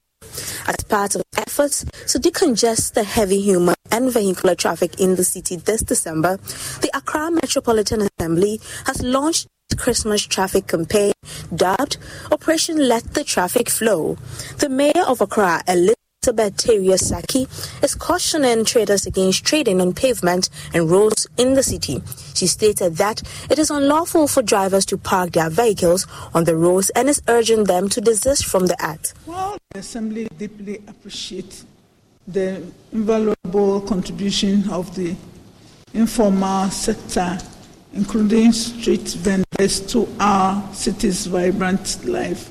As part of efforts to decongest the heavy human and vehicular traffic in the city this December, the Accra Metropolitan Assembly has launched Christmas traffic campaign dubbed Operation Let the Traffic Flow. The mayor of Accra, Elizabeth Bacteria Sackey is cautioning traders against trading on pavement and roads in the city. She stated that it is unlawful for drivers to park their vehicles on the roads and is urging them to desist from the act. Well, the Assembly deeply appreciates the invaluable contribution of the informal sector, including street vendors, to our city's vibrant life.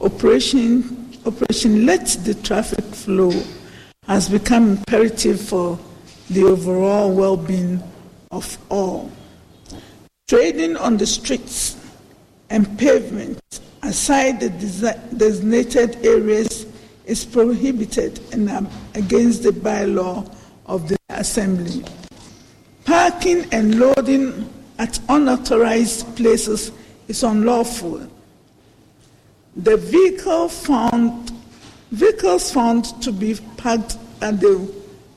Operation Operation Let the Traffic Flow has become imperative for the overall well being of all. Trading on the streets and pavement aside the designated areas is prohibited and against the bylaw of the Assembly. Parking and loading at unauthorized places is unlawful the vehicle found, vehicles found to be parked at the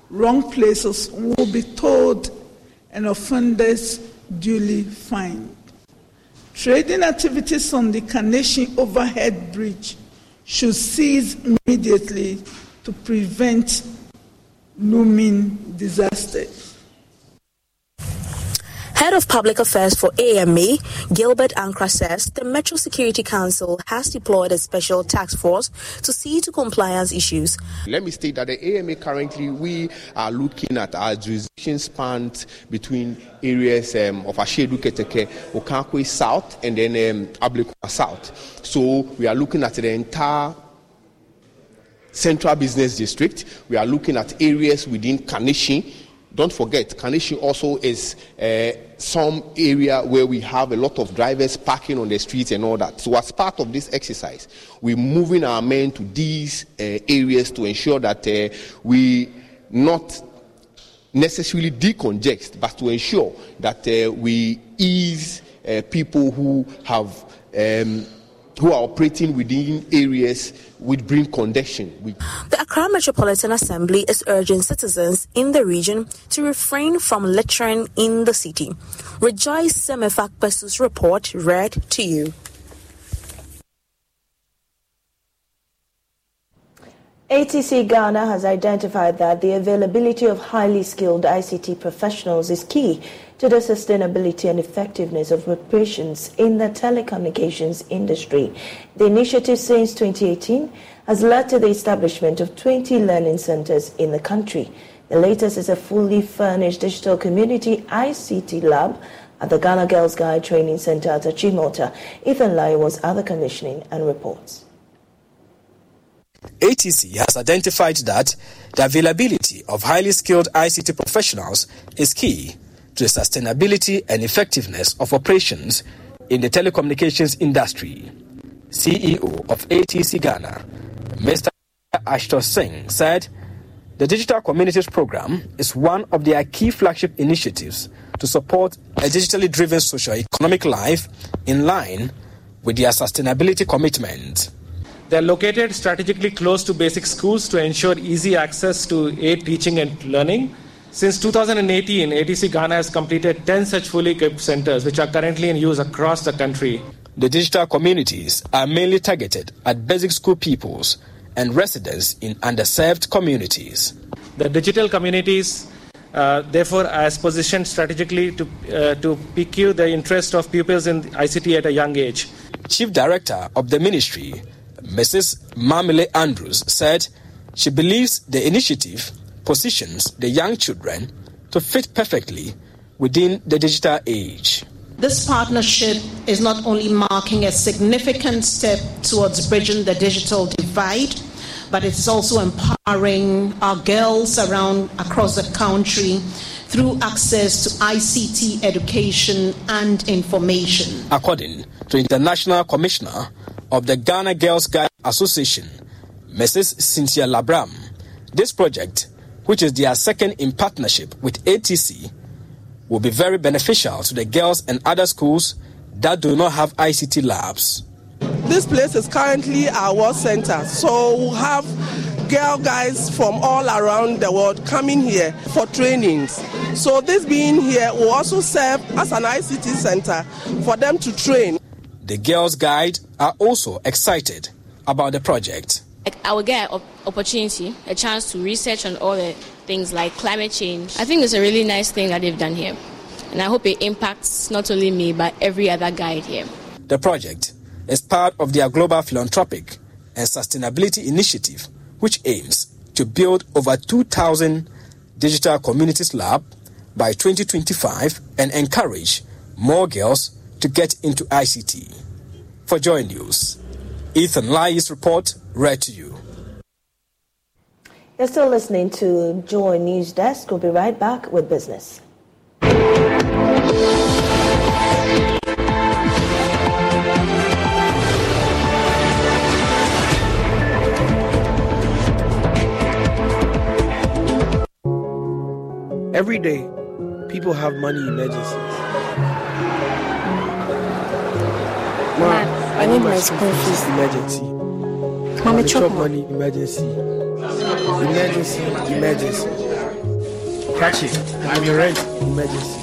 wrong places will be towed and offenders duly fined. Trading activities on the Carnation Overhead Bridge should cease immediately to prevent looming disasters. Head of Public Affairs for AMA, Gilbert Ankrah says the Metro Security Council has deployed a special task force to see to compliance issues. Let me state that the AMA currently we are looking at our jurisdiction spans between areas um, of Ashiedu Keteke, Okaikwei South, and then um, South. So we are looking at the entire Central Business District. We are looking at areas within Kaneshie. Don't forget, Kaneshie also is uh, some area where we have a lot of drivers parking on the streets and all that. So, as part of this exercise, we're moving our men to these uh, areas to ensure that uh, we not necessarily decongest, but to ensure that uh, we ease uh, people who have um, who are operating within areas which bring congestion. The Accra Metropolitan Assembly is urging citizens in the region to refrain from littering in the city. Rejoice Semefakpesu's report read to you. ATC Ghana has identified that the availability of highly skilled ICT professionals is key to the sustainability and effectiveness of operations in the telecommunications industry. The initiative since 2018 has led to the establishment of 20 learning centers in the country. The latest is a fully furnished digital community ICT lab at the Ghana Girls Guide Training Center at Achimota. Ethan Lai was other the commissioning and reports. ATC has identified that the availability of highly skilled ICT professionals is key to the sustainability and effectiveness of operations in the telecommunications industry. CEO of ATC Ghana, Mr. Ashutosh Singh, said the Digital Communities Program is one of their key flagship initiatives to support a digitally driven socio-economic life in line with their sustainability commitment. They're located strategically close to basic schools to ensure easy access to aid teaching and learning. Since 2018, ATC Ghana has completed 10 such fully equipped centers, which are currently in use across the country. The digital communities are mainly targeted at basic school pupils and residents in underserved communities. The digital communities, uh, therefore, as positioned strategically to, uh, to pique the interest of pupils in ICT at a young age. Chief Director of the Ministry, Mrs. Mamle Andrews said she believes the initiative positions the young children to fit perfectly within the digital age. This partnership is not only marking a significant step towards bridging the digital divide, but it's also empowering our girls around across the country through access to ICT education and information. According to International Commissioner of the Ghana Girls Guide Association, Mrs. Cynthia Labram. This project, which is their second in partnership with ATC, will be very beneficial to the girls and other schools that do not have ICT labs. This place is currently our world center, so we have girl guys from all around the world coming here for trainings. So this being here will also serve as an ICT center for them to train. The Girls Guide are also excited about the project. I will get an opportunity, a chance to research on all the things like climate change. I think it's a really nice thing that they've done here. And I hope it impacts not only me, but every other guide here. The project is part of their global philanthropic and sustainability initiative, which aims to build over 2,000 digital communities lab by 2025 and encourage more girls to get into ICT. For Joy News, Ethan Lai's report read to you. You're still listening to Joy News Desk. We'll be right back with business. Every day, people have money emergencies. I need my school fees. Emergency. Mommy, chop money emergency. Emergency, emergency. Catch it. I'm the rent emergency.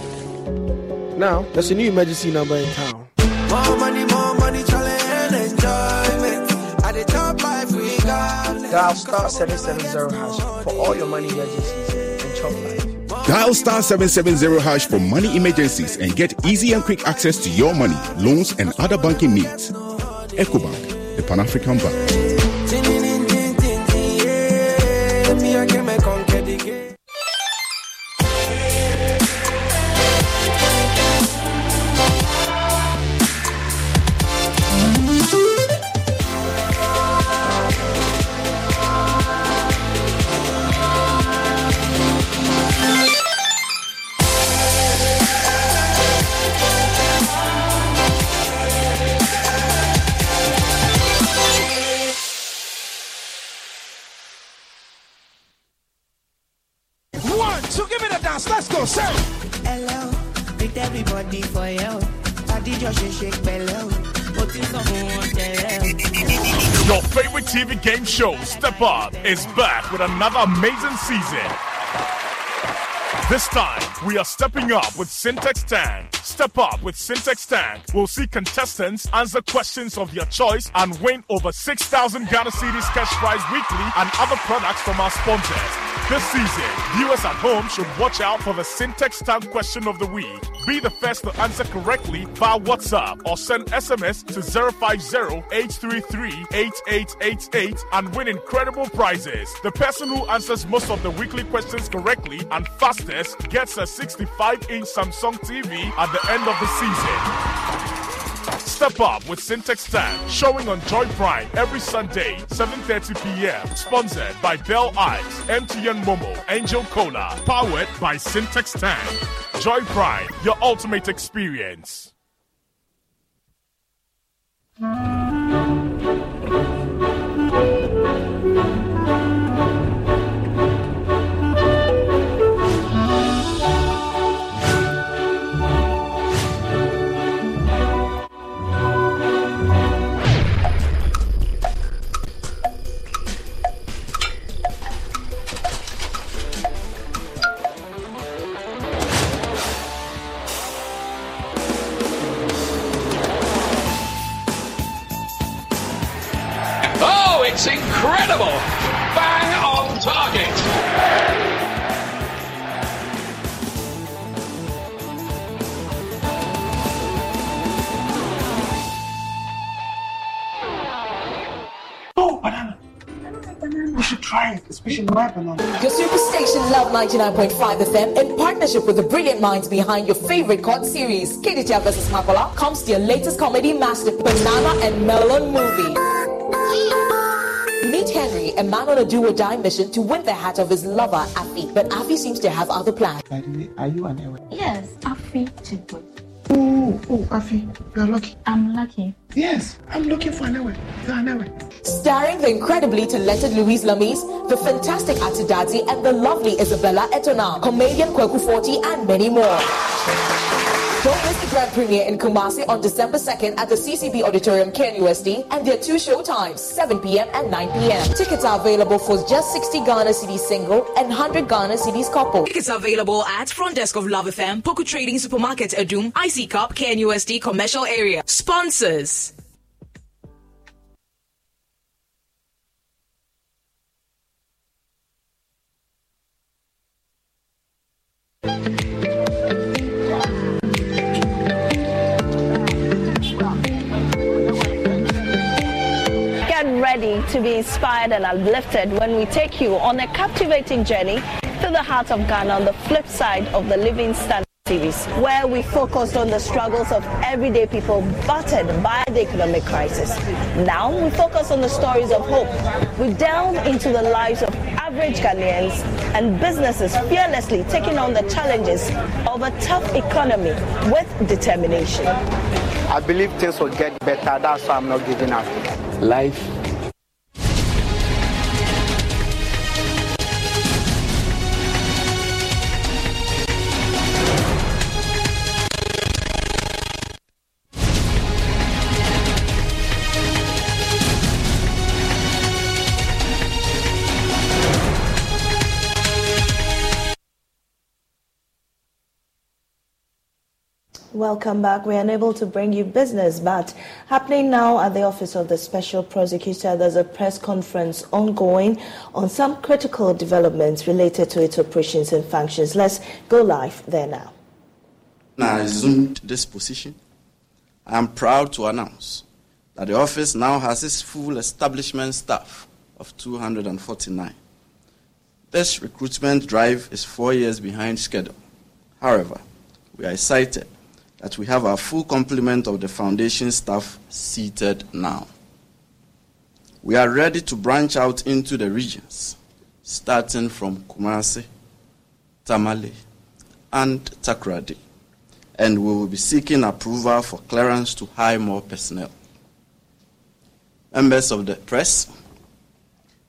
Now, there's a new emergency number in town. More money, more money, challenge and enjoyment. At the top life we got. Dial star 770 hash for all your money emergencies and chop life. Dial star 770 hash for money emergencies and get easy and quick access to your money, loans, and other banking needs. EcoBank, the Pan African Bank. Show, Step Up, is back with another amazing season. This time, we are stepping up with Syntax Tank. Step up with Syntax Tank. We'll see contestants answer questions of your choice and win over 6,000 Ghana Cedis cash prize weekly and other products from our sponsors. This season, viewers at home should watch out for the Syntax Tank question of the week. Be the first to answer correctly via WhatsApp or send SMS to 050-833-8888 and win incredible prizes. The person who answers most of the weekly questions correctly and fastest gets a 65-inch Samsung TV at the end of the season. Step up with Syntax Tank, showing on Joy Prime every Sunday, 7.30 p.m. Sponsored by Bell Eyes, MTN Momo, Angel Cola. Powered by Syntax Tank. Joy Prime, your ultimate experience. We should try it, especially my banana. Your superstation Love 99.5 FM in partnership with the brilliant minds behind your favorite court series, KDTR vs. Makola, comes to your latest comedy master, Banana and Melon movie. Meet Henry, a man on a do or die mission to win the heart of his lover, Afi. But Afi seems to have other plans. By the way, are you an Ewe? Yes, Afi Chibwe. Oh, oh, Afi, you are lucky. I'm lucky. Yes, I'm looking for an Ewe. You are an Ewe. Starring the incredibly talented Louise Lamis, the fantastic Atidadi, and the lovely Isabella Etona, comedian Kweku Forty, and many more. Don't miss the grand premiere in Kumasi on December 2nd at the CCB Auditorium, KNUST, and there are two show times, 7 p.m. and 9 p.m. Tickets are available for just 60 Ghana cedis single and 100 Ghana cedis couple. Tickets are available at front desk of Love FM, Poku Trading Supermarket, Adum, IC Cup, KNUST commercial area. Sponsors. Ready to be inspired and uplifted when we take you on a captivating journey to the heart of Ghana on the flip side of the Living Standard series, where we focused on the struggles of everyday people battered by the economic crisis. Now we focus on the stories of hope. We delve into the lives of average Ghanaians and businesses fearlessly taking on the challenges of a tough economy with determination. I believe things will get better. That's why I'm not giving up. Life Welcome back. We're unable to bring you business, but happening now at the Office of the Special Prosecutor, there's a press conference ongoing on some critical developments related to its operations and functions. Let's go live there now. I assumed this position, I am proud to announce that the office now has its full establishment staff of 249. This recruitment drive is four years behind schedule. However, we are excited that we have our full complement of the foundation staff seated now. We are ready to branch out into the regions, starting from Kumasi, Tamale, and Takoradi, and we will be seeking approval for clearance to hire more personnel. Members of the press,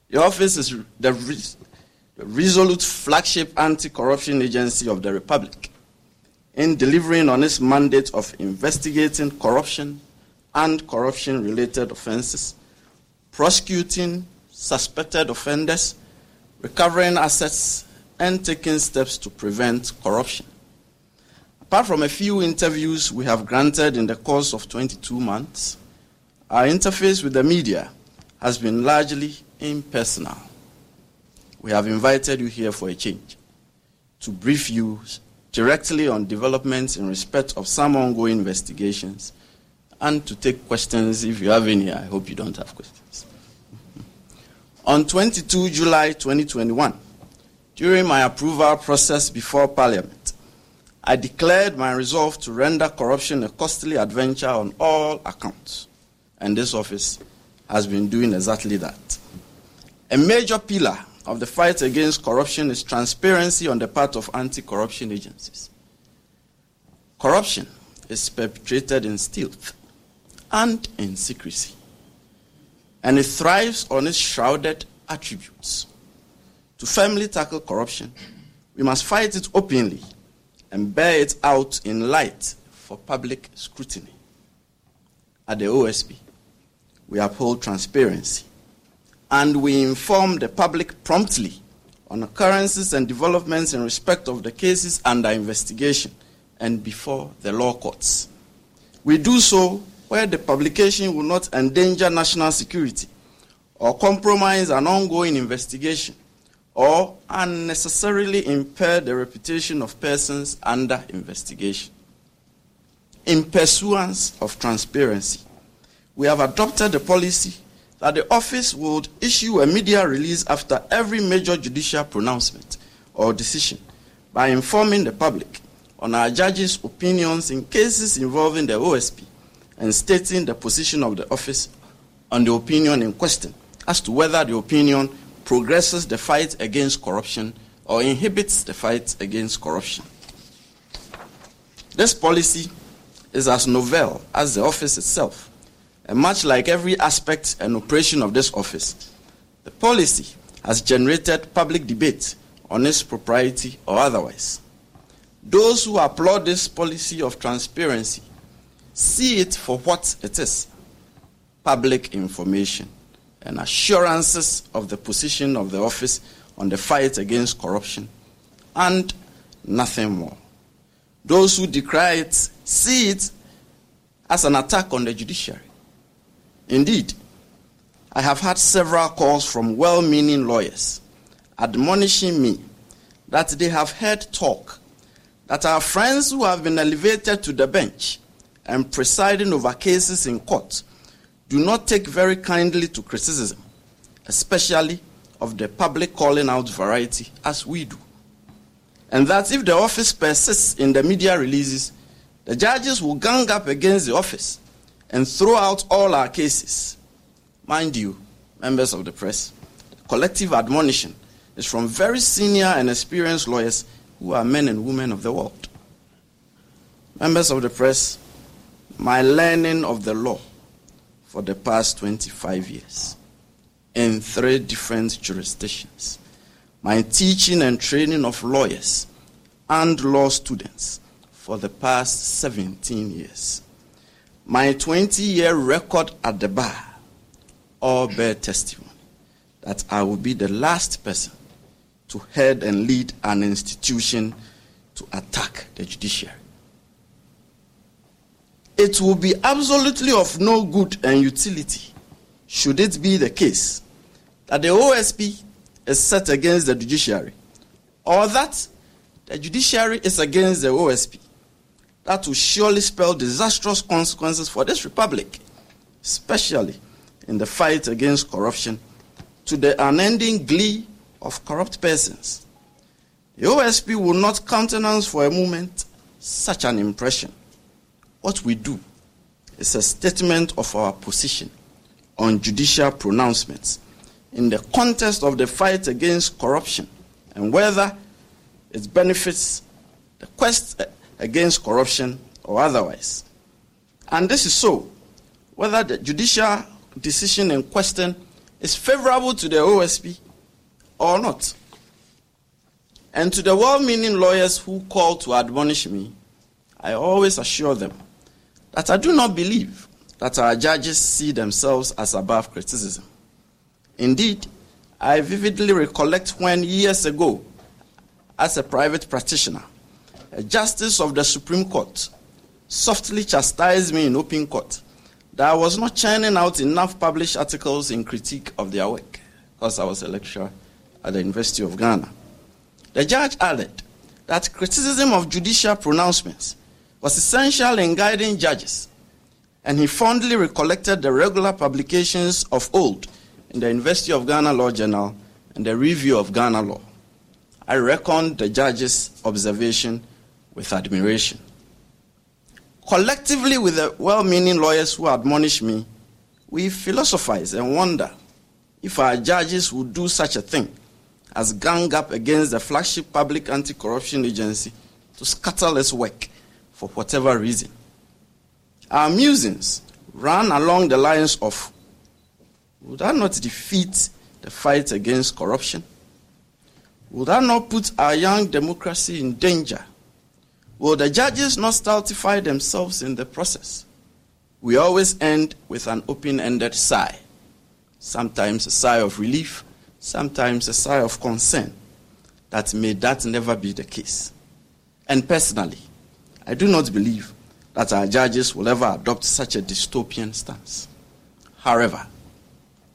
the office is the, resolute flagship anti corruption agency of the Republic in delivering on its mandate of investigating corruption and corruption related offenses, prosecuting suspected offenders, recovering assets, and taking steps to prevent corruption. Apart from a few interviews we have granted in the course of 22 months, our interface with the media has been largely impersonal. We have invited you here for a change to brief you directly on developments in respect of some ongoing investigations and to take questions if you have any. I hope you don't have questions. On 22 July 2021, during my approval process before Parliament, I declared my resolve to render corruption a costly adventure on all accounts, and this office has been doing exactly that. A major pillar of the fight against corruption is transparency on the part of anti corruption agencies. Corruption is perpetrated in stealth and in secrecy, and it thrives on its shrouded attributes. To firmly tackle corruption, we must fight it openly and bear it out in light for public scrutiny. At the OSP, we uphold transparency and we inform the public promptly on occurrences and developments in respect of the cases under investigation and before the law courts. We do so where the publication will not endanger national security or compromise an ongoing investigation or unnecessarily impair the reputation of persons under investigation. In pursuance of transparency, we have adopted a policy that the office would issue a media release after every major judicial pronouncement or decision by informing the public on our judges' opinions in cases involving the OSP and stating the position of the office on the opinion in question as to whether the opinion progresses the fight against corruption or inhibits the fight against corruption. This policy is as novel as the office itself and much like every aspect and operation of this office, the policy has generated public debate on its propriety or otherwise. Those who applaud this policy of transparency see it for what it is public information and assurances of the position of the office on the fight against corruption, and nothing more. Those who decry it see it as an attack on the judiciary Indeed, I have had several calls from well meaning lawyers admonishing me that they have heard talk that our friends who have been elevated to the bench and presiding over cases in court do not take very kindly to criticism, especially of the public calling out variety as we do. And that if the office persists in the media releases, the judges will gang up against the office and throw out all our cases. Mind you, members of the press, collective admonition is from very senior and experienced lawyers who are men and women of the world. Members of the press, my learning of the law for the past 25 years in three different jurisdictions, my teaching and training of lawyers and law students for the past 17 years my 20 year record at the bar all bear testimony that I will be the last person to head and lead an institution to attack the judiciary. It will be absolutely of no good and utility should it be the case that the OSP is set against the judiciary or that the judiciary is against the OSP that will surely spell disastrous consequences for this republic, especially in the fight against corruption, to the unending glee of corrupt persons. The OSP will not countenance for a moment such an impression. What we do is a statement of our position on judicial pronouncements in the context of the fight against corruption and whether it benefits the quest against corruption or otherwise. And this is so whether the judicial decision in question is favorable to the OSP or not. And to the well meaning lawyers who call to admonish me, I always assure them that I do not believe that our judges see themselves as above criticism. Indeed, I vividly recollect when years ago, as a private practitioner, a justice of the Supreme Court softly chastised me in open court that I was not churning out enough published articles in critique of their work because I was a lecturer at the University of Ghana. The judge added that criticism of judicial pronouncements was essential in guiding judges, and he fondly recollected the regular publications of old in the University of Ghana Law Journal and the Review of Ghana Law. I reckoned the judge's observation with admiration. Collectively, with the well meaning lawyers who admonish me, we philosophize and wonder if our judges would do such a thing as gang up against the flagship public anti corruption agency to scuttle its work for whatever reason. Our musings ran along the lines of would that not defeat the fight against corruption? Would that not put our young democracy in danger? Will the judges not stultify themselves in the process? We always end with an open ended sigh, sometimes a sigh of relief, sometimes a sigh of concern that may that never be the case. And personally, I do not believe that our judges will ever adopt such a dystopian stance. However,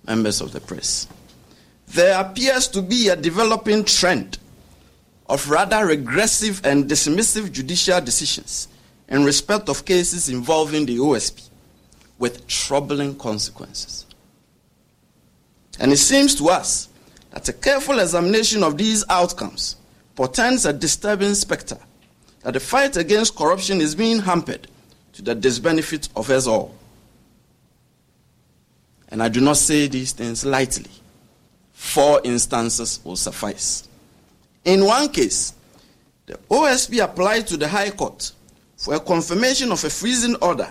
members of the press, there appears to be a developing trend of rather regressive and dismissive judicial decisions in respect of cases involving the OSP with troubling consequences. And it seems to us that a careful examination of these outcomes portends a disturbing specter that the fight against corruption is being hampered to the disbenefit of us all. And I do not say these things lightly. Four instances will suffice. In one case, the OSP applied to the High Court for a confirmation of a freezing order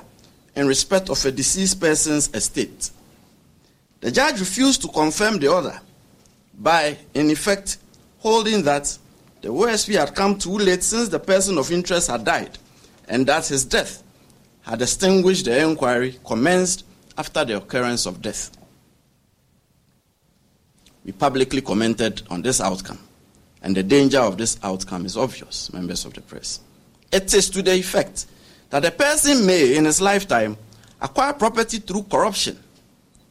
in respect of a deceased person's estate. The judge refused to confirm the order by, in effect, holding that the OSP had come too late since the person of interest had died and that his death had extinguished the inquiry commenced after the occurrence of death. We publicly commented on this outcome, and the danger of this outcome is obvious, members of the press. It is to the effect that a person may, in his lifetime, acquire property through corruption,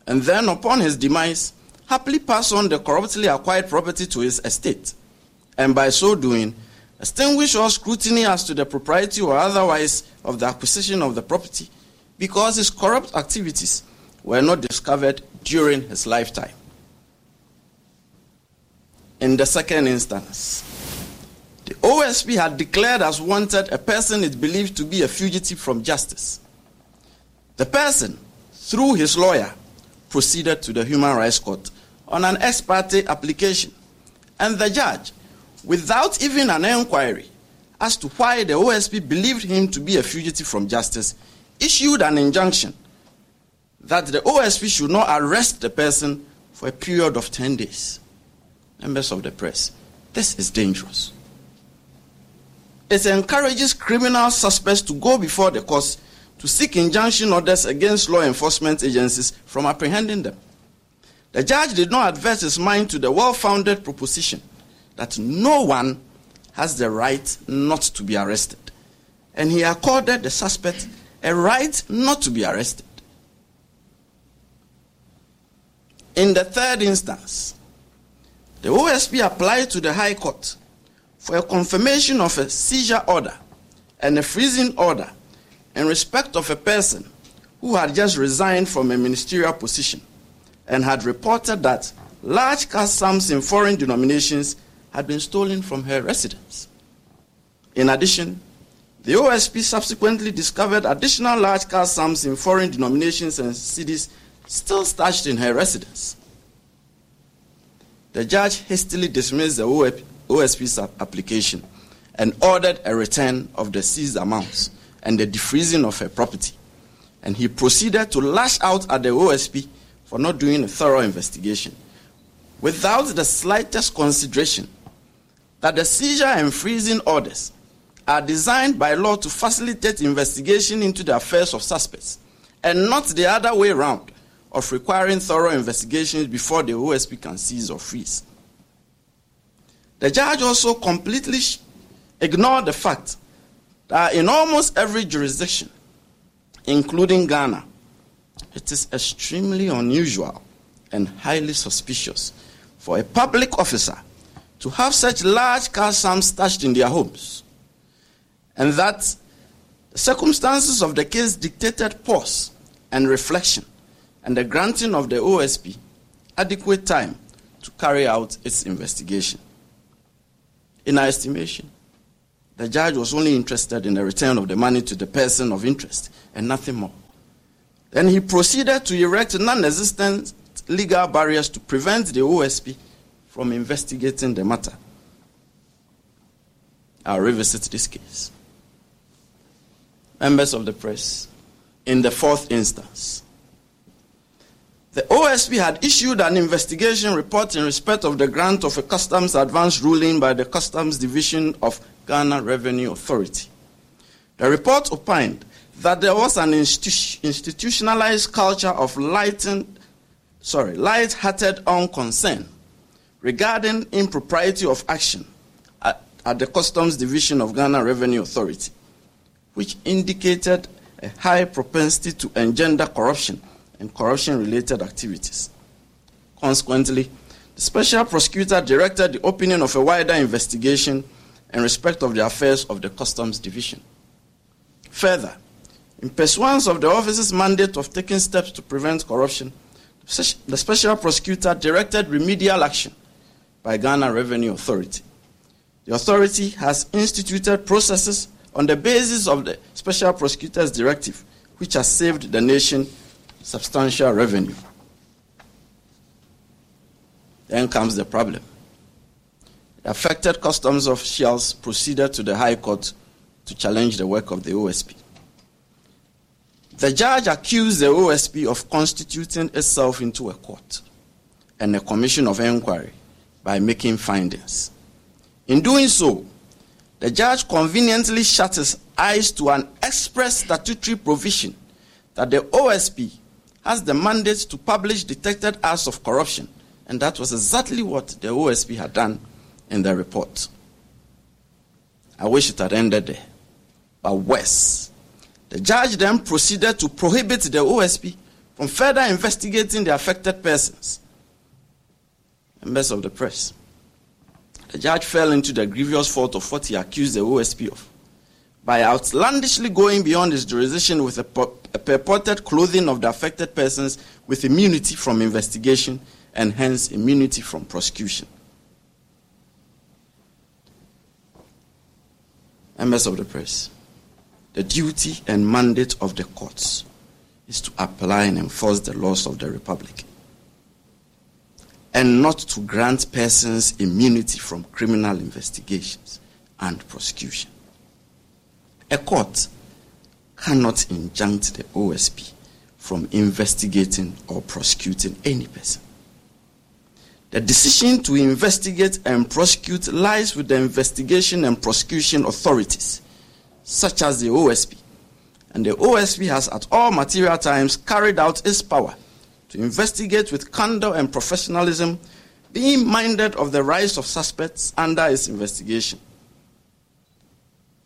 and then upon his demise, happily pass on the corruptly acquired property to his estate, and by so doing, extinguish all scrutiny as to the propriety or otherwise of the acquisition of the property because his corrupt activities were not discovered during his lifetime. In the second instance, the OSP had declared as wanted a person it believed to be a fugitive from justice. The person, through his lawyer, proceeded to the Human Rights Court on an ex parte application, and the judge, without even an inquiry as to why the OSP believed him to be a fugitive from justice, issued an injunction that the OSP should not arrest the person for a period of 10 days members of the press, this is dangerous. It encourages criminal suspects to go before the courts to seek injunction orders against law enforcement agencies from apprehending them. The judge did not advert his mind to the well founded proposition that no one has the right not to be arrested, and he accorded the suspect a right not to be arrested. In the third instance, the OSP applied to the High Court for a confirmation of a seizure order and a freezing order in respect of a person who had just resigned from a ministerial position and had reported that large cash sums in foreign denominations had been stolen from her residence. In addition, the OSP subsequently discovered additional large cash sums in foreign denominations and cedis still stashed in her residence. The judge hastily dismissed the OSP's application and ordered a return of the seized amounts and the defreezing of her property. And he proceeded to lash out at the OSP for not doing a thorough investigation without the slightest consideration that the seizure and freezing orders are designed by law to facilitate investigation into the affairs of suspects and not the other way around of requiring thorough investigations before the OSP can seize or freeze. The judge also completely ignored the fact that in almost every jurisdiction, including Ghana, it is extremely unusual and highly suspicious for a public officer to have such large cash sums stashed in their homes, and that the circumstances of the case dictated pause and reflection and the granting of the OSP adequate time to carry out its investigation. In our estimation, the judge was only interested in the return of the money to the person of interest and nothing more. Then he proceeded to erect non existent legal barriers to prevent the OSP from investigating the matter. I'll revisit this case. Members of the press, in the fourth instance, the OSP had issued an investigation report in respect of the grant of a customs advance ruling by the Customs Division of Ghana Revenue Authority. The report opined that there was an institu- institutionalized culture of lightened, sorry, light-hearted unconcern regarding impropriety of action at, at the Customs Division of Ghana Revenue Authority, which indicated a high propensity to engender corruption and corruption related activities. Consequently, the special prosecutor directed the opening of a wider investigation in respect of the affairs of the Customs Division. Further, in pursuance of the office's mandate of taking steps to prevent corruption, the special prosecutor directed remedial action by Ghana Revenue Authority. The authority has instituted processes on the basis of the special prosecutor's directive, which has saved the nation substantial revenue. Then comes the problem. The affected customs officials proceeded to the High Court to challenge the work of the OSP. The judge accused the OSP of constituting itself into a court and a commission of inquiry by making findings. In doing so, the judge conveniently shut his eyes to an express statutory provision that the OSP has the mandate to publish detected acts of corruption, and that was exactly what the OSP had done in the report. I wish it had ended there. But worse, the judge then proceeded to prohibit the OSP from further investigating the affected persons. Members of the press. The judge fell into the grievous fault of what he accused the OSP of by outlandishly going beyond his jurisdiction with a, a purported clothing of the affected persons with immunity from investigation and hence immunity from prosecution. Members of the press, the duty and mandate of the courts is to apply and enforce the laws of the Republic and not to grant persons immunity from criminal investigations and prosecution. A court cannot injunct the OSP from investigating or prosecuting any person. The decision to investigate and prosecute lies with the investigation and prosecution authorities, such as the OSP. And the OSP has at all material times carried out its power to investigate with candor and professionalism, being minded of the rights of suspects under its investigation.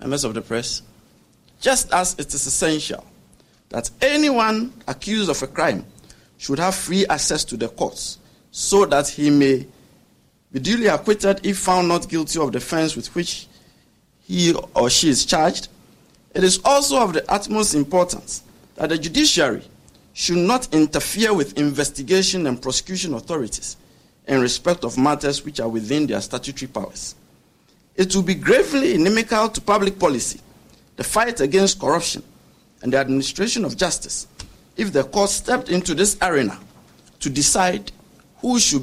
Members of the press, just as it is essential that anyone accused of a crime should have free access to the courts so that he may be duly acquitted if found not guilty of the offense with which he or she is charged. It is also of the utmost importance that the judiciary should not interfere with investigation and prosecution authorities in respect of matters which are within their statutory powers. It will be gravely inimical to public policy, the fight against corruption, and the administration of justice if the court stepped into this arena to decide who should be